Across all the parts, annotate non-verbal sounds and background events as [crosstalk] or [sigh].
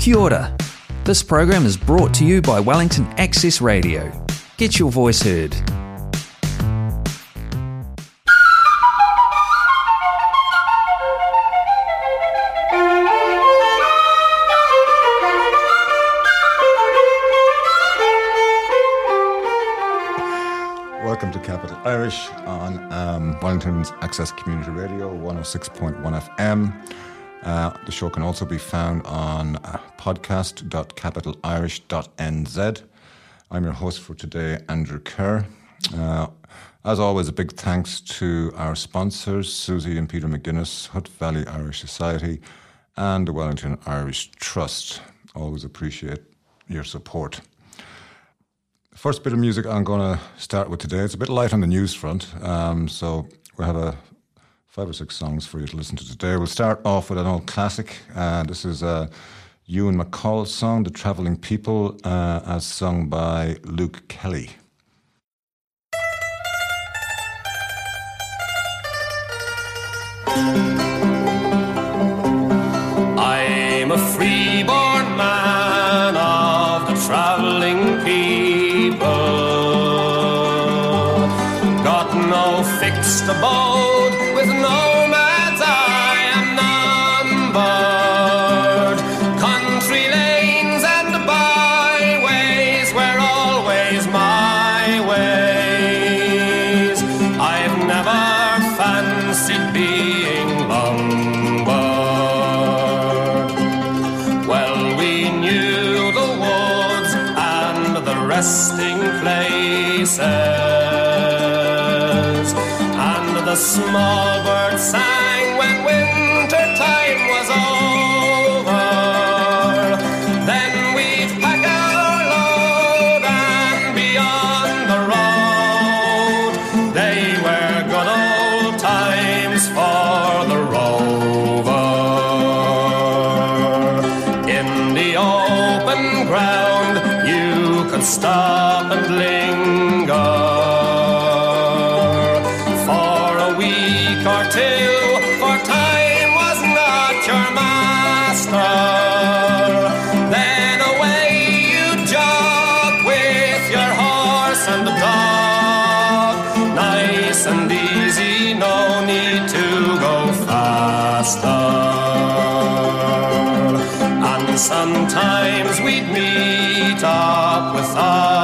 Kia ora. This program is brought to you by Wellington Access Radio. Get your voice heard. Welcome to Capital Irish on um, Wellington's Access Community Radio 106.1 FM. Uh, the show can also be found on uh, podcast.capitalirish.nz. I'm your host for today, Andrew Kerr. Uh, as always, a big thanks to our sponsors, Susie and Peter McGuinness, Hutt Valley Irish Society, and the Wellington Irish Trust. Always appreciate your support. First bit of music I'm going to start with today. It's a bit light on the news front, um, so we have a five or six songs for you to listen to today. We'll start off with an old classic. Uh, this is a Ewan MacColl song, "The Travelling People," uh, as sung by Luke Kelly. Resting places, and the small birds sang faster. And sometimes we'd meet up with other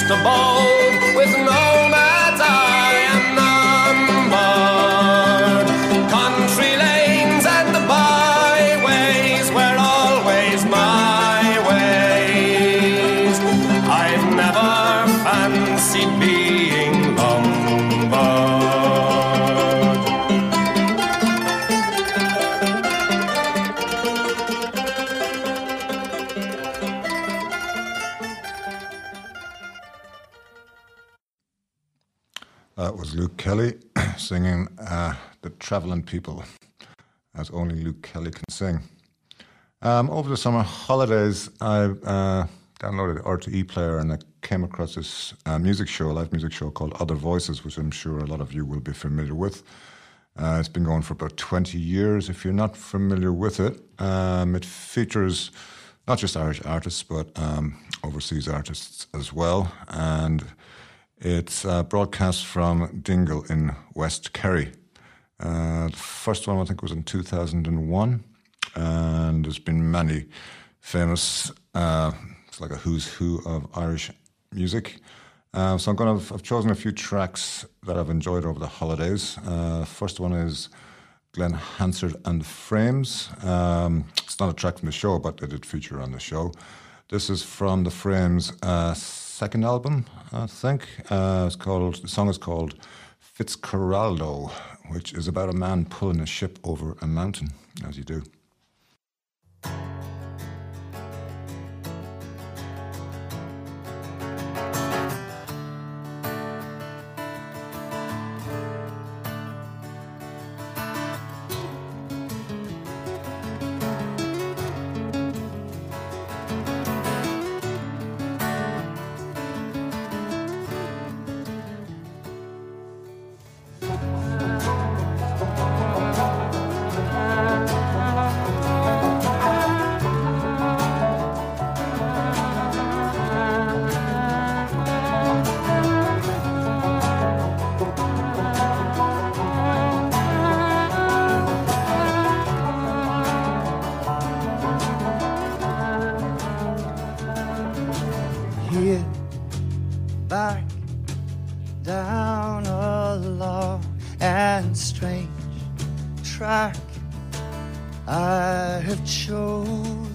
fixed abode with no I The Travelling People, as only Luke Kelly can sing. Um, over the summer holidays, I uh, downloaded the RTE player and I came across this uh, music show, a live music show called Other Voices, which I'm sure a lot of you will be familiar with. Uh, it's been going for about 20 years. If you're not familiar with it, um, it features not just Irish artists, but um, overseas artists as well. And it's uh, broadcast from Dingle in West Kerry. Uh, the first one, I think, was in 2001 and there's been many famous. Uh, it's like a who's who of Irish music. Uh, so I'm going to. I've chosen a few tracks that I've enjoyed over the holidays. Uh, first one is Glen Hansard and the Frames. Um, it's not a track from the show, but it did feature on the show. This is from the Frames' uh, second album, I think. Uh, it's called. The song is called Fitzcarraldo, which is about a man pulling a ship over a mountain, as you do.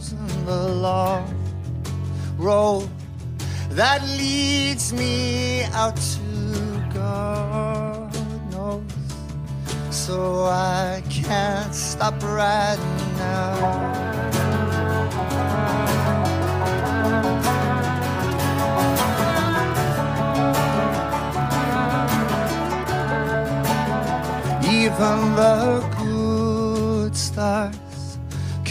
cops and the law road that leads me out to God knows. So I can't stop right now. even the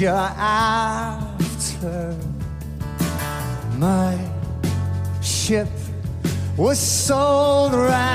you're after. My ship was sold right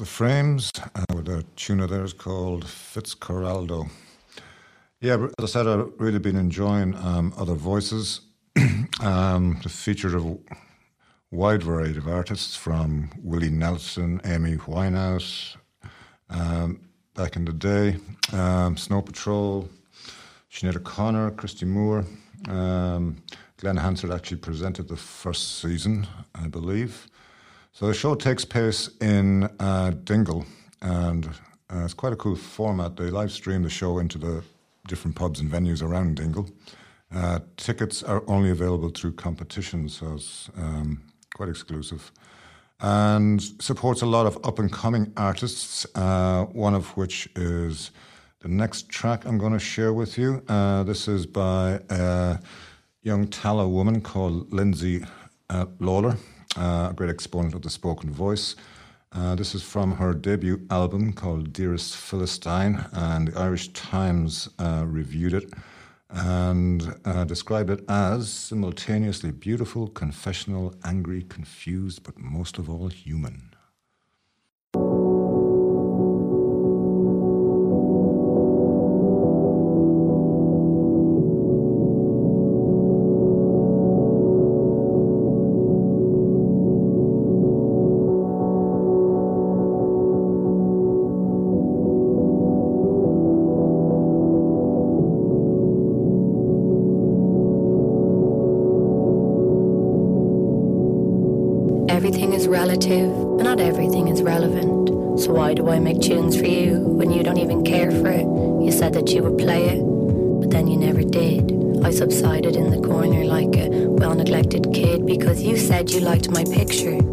The Frames uh, with a tune of theirs called Fitzcarraldo. Yeah, as I said, I've really been enjoying um, other voices. [clears throat] um, the feature of a wide variety of artists from Willie Nelson, Amy Winehouse, um, back in the day, um, Snow Patrol, Sinead O'Connor, Christy Moore. Um, Glen Hansard actually presented the first season, I believe. So the show takes place in uh, Dingle, and uh, it's quite a cool format. They live stream the show into the different pubs and venues around Dingle. Uh, tickets are only available through competitions, so it's um, quite exclusive. And supports a lot of up and coming artists, uh, one of which is the next track I'm going to share with you. Uh, this is by a young Tallaght woman called Lindsay uh, Lawler, uh, a great exponent of the spoken voice. Uh, this is from her debut album called Dearest Philistine, and the Irish Times uh, reviewed it and uh, described it as simultaneously beautiful, confessional, angry, confused, but most of all human. Tunes for you when you don't even care for it? You said that you would play it, but then you never did. I subsided in the corner like a well neglected kid because you said you liked my picture.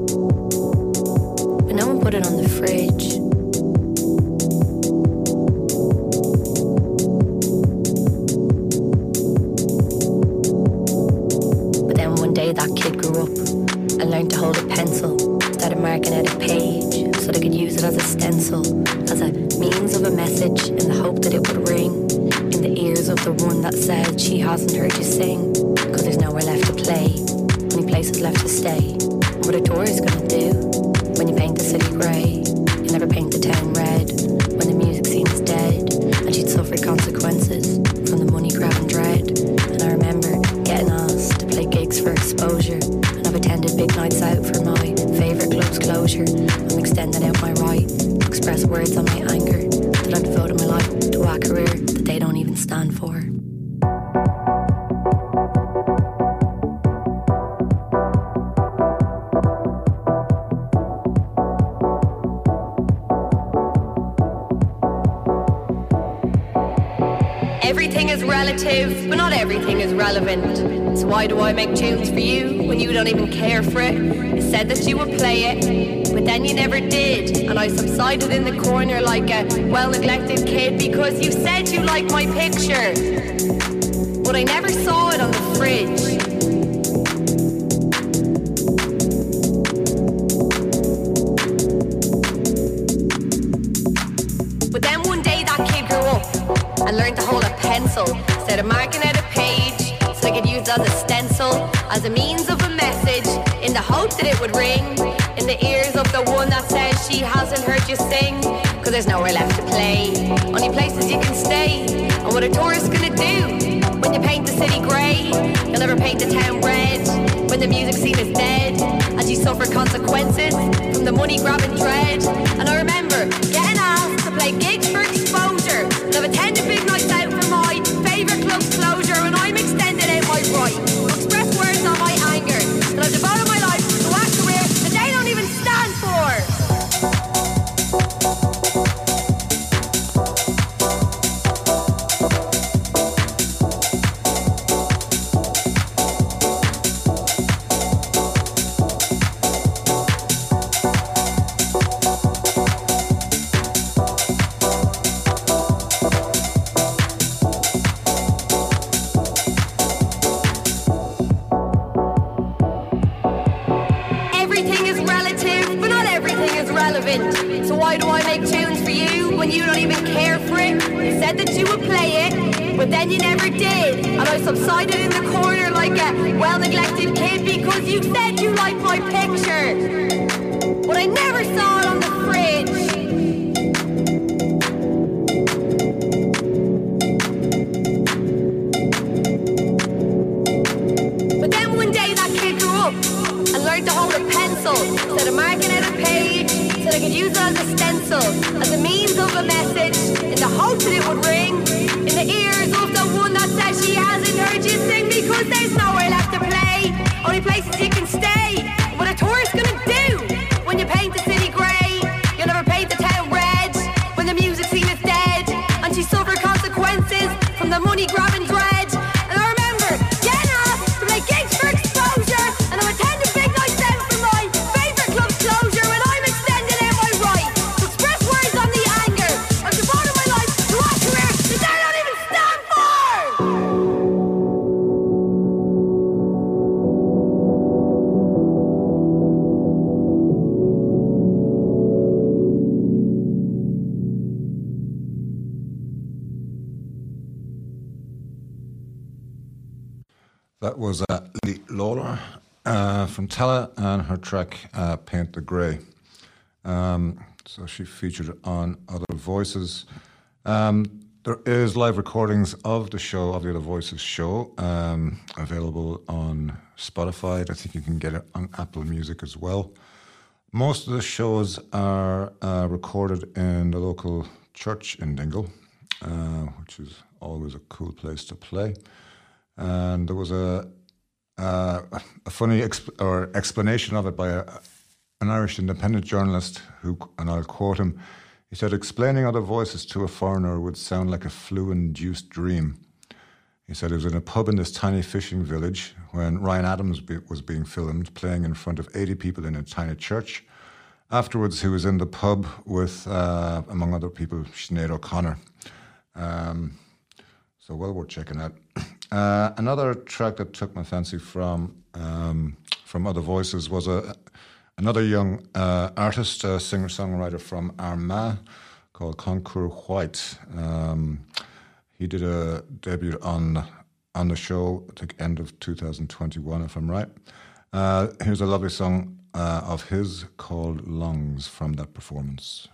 Everything is relative, but not everything is relevant. So why do I make tunes for you when you don't even care for it? You said that you would play it, but then you never did. And I subsided in the corner like a well-neglected kid because you said you liked my picture. But I never saw it on the fridge. Pencil. Instead of marking out a page so I could use as a stencil as a means of a message in the hope that it would ring in the ears of the one that says she hasn't heard you sing. Because there's nowhere left to play only places you can stay. And what a tourist gonna do when you paint the city grey? You'll never paint the town red when the music scene is dead. As you suffer consequences from the money grabbing dread. And I remember getting asked to play gigs for Everything is relative, but not everything is relevant. So why do I make tunes for you when you don't even care for it? You said that you would play it, but then you never did. And I subsided in the corner like a well-neglected kid because you said you liked my picture. But I never saw it on the fridge. Use it as a stencil, as a means of a message, in the hope that it would ring uh, from Tella and her track uh, Paint the Grey. Um, so she featured on Other Voices. Um, there is live recordings of the show, of the Other Voices show, um, available on Spotify. I think you can get it on Apple Music as well. Most of the shows are uh, recorded in the local church in Dingle, uh, which is always a cool place to play and there was a uh, a funny exp- or explanation of it by a, an Irish independent journalist who, and I'll quote him. He said, "Explaining other voices to a foreigner would sound like a flu-induced dream." He said he was in a pub in this tiny fishing village when Ryan Adams be, was being filmed playing in front of 80 people in a tiny church. Afterwards, he was in the pub with, uh, among other people, Sinead O'Connor. Um, so well worth checking out. Uh, another track that took my fancy from um, from other voices was a another young uh, artist, a singer songwriter from Armagh called Conchúr White. Um, he did a debut on on the show at the end of 2021, if I'm right. Uh, here's a lovely song uh, of his called Lungs from that performance.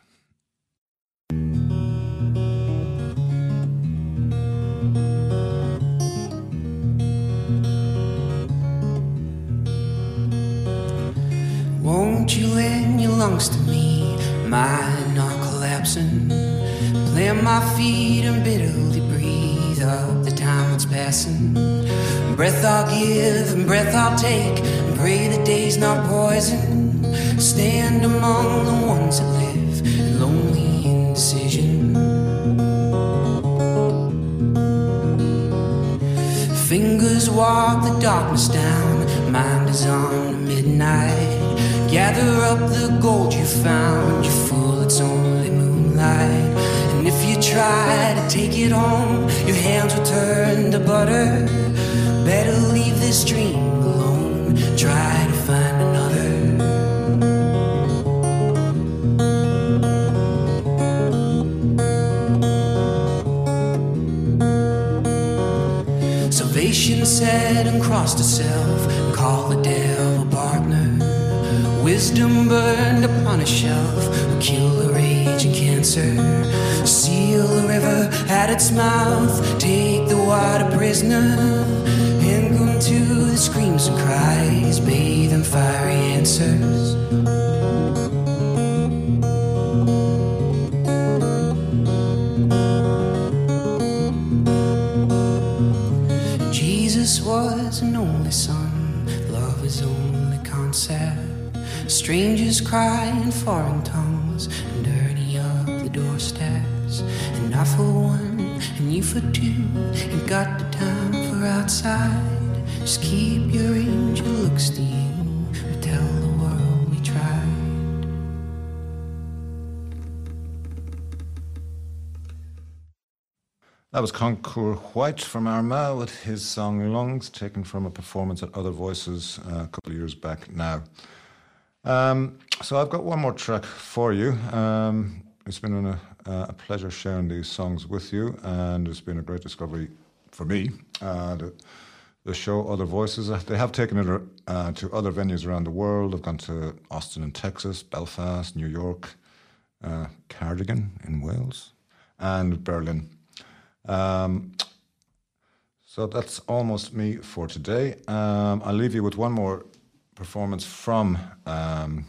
Won't you lend your lungs to me? Mine not collapsing. Plant my feet and bitterly breathe up the time that's passing. Breath I'll give and breath I'll take, and pray the day's not poison. Stand among the ones that live in lonely indecision. Fingers walk the darkness down, mind is on midnight. Gather up the gold you found, you fool, it's only moonlight. And if you try to take it home, your hands will turn to butter. Better leave this dream alone, try to find another. Salvation said and crossed herself Wisdom burned upon a shelf will kill the rage and cancer. Seal the river at its mouth, take the water prisoner, and to the screams and cries, bathe in fiery answers. Jesus was an only son, love is only concept. Strangers cry in foreign tongues and dirty up the doorsteps. And I for one, and you for two, ain't got the time for outside. Just keep your angel looks to you, or tell the world we tried. That was Conchúr White from Armagh with his song Lungs, taken from a performance at Other Voices uh, a couple of years back now. Um, so I've got one more track for you. Um, it's been an, uh, a pleasure sharing these songs with you, and it's been a great discovery for me. Uh, the, the show Other Voices, uh, they have taken it uh, to other venues around the world. I've gone to Austin in Texas, Belfast, New York, uh, Cardigan in Wales, and Berlin. Um, so that's almost me for today. Um, I'll leave you with one more performance from um,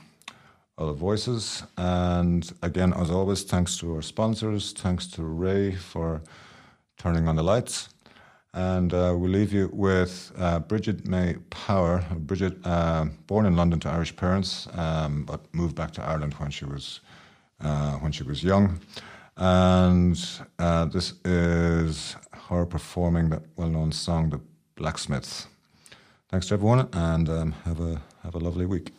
Other Voices. And again, as always, thanks to our sponsors. Thanks to Ray for turning on the lights. And uh, we'll leave you with uh, Brigid Mae Power. Brigid, uh, born in London to Irish parents, um, but moved back to Ireland when she was uh, when she was young. And uh, this is her performing that well-known song, "The Blacksmith." Thanks to everyone, and um, have a have a lovely week.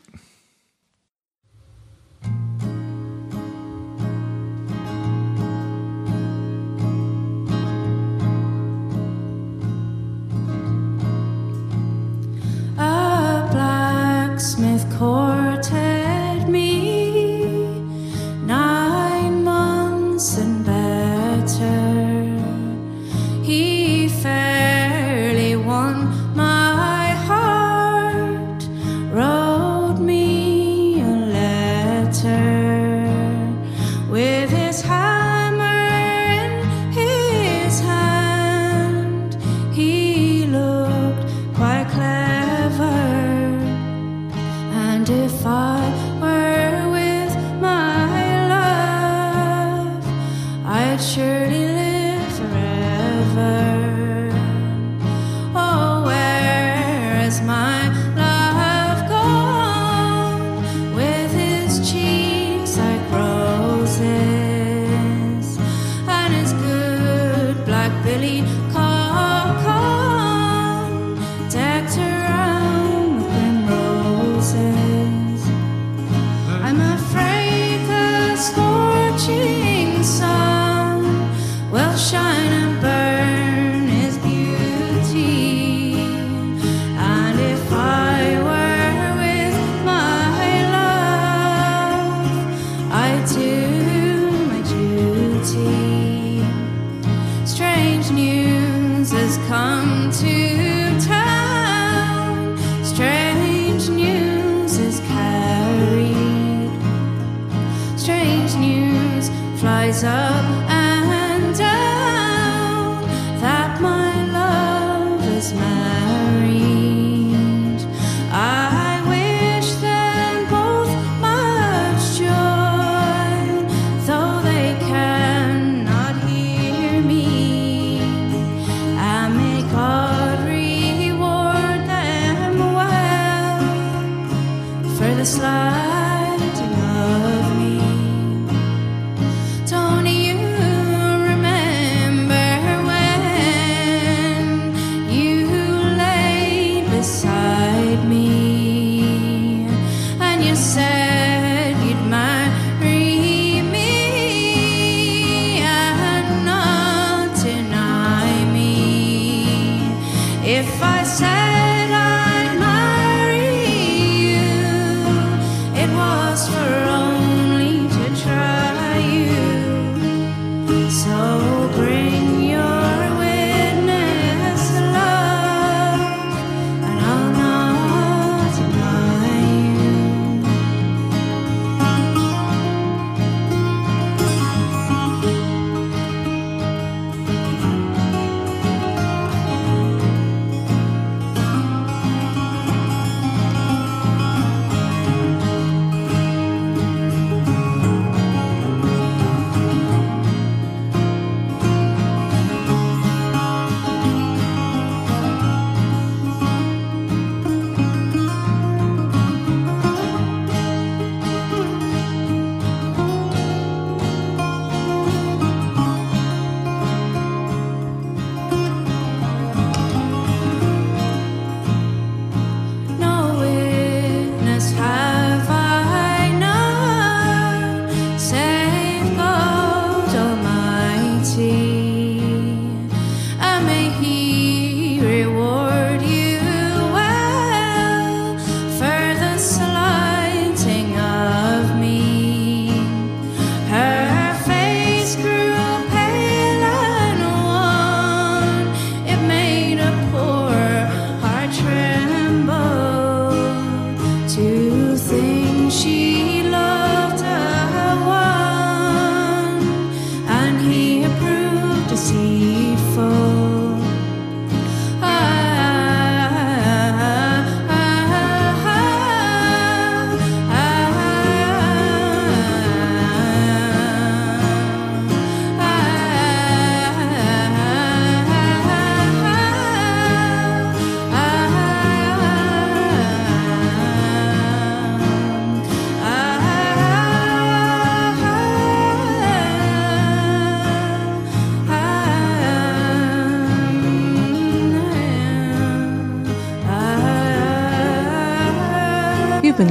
A blacksmith courted billy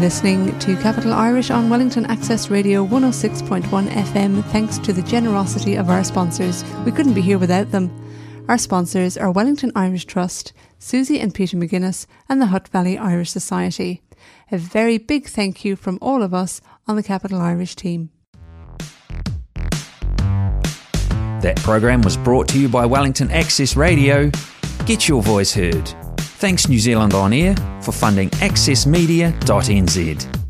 listening to Capital Irish on Wellington Access Radio 106.1 FM thanks to the generosity of our sponsors. We couldn't be here without them. Our sponsors are Wellington Irish Trust, Susie and Peter McGuinness, and the Hutt Valley Irish Society. A very big thank you from all of us on the Capital Irish team. That program was brought to you by Wellington Access Radio. Get your voice heard. Thanks New Zealand On Air for funding accessmedia.nz.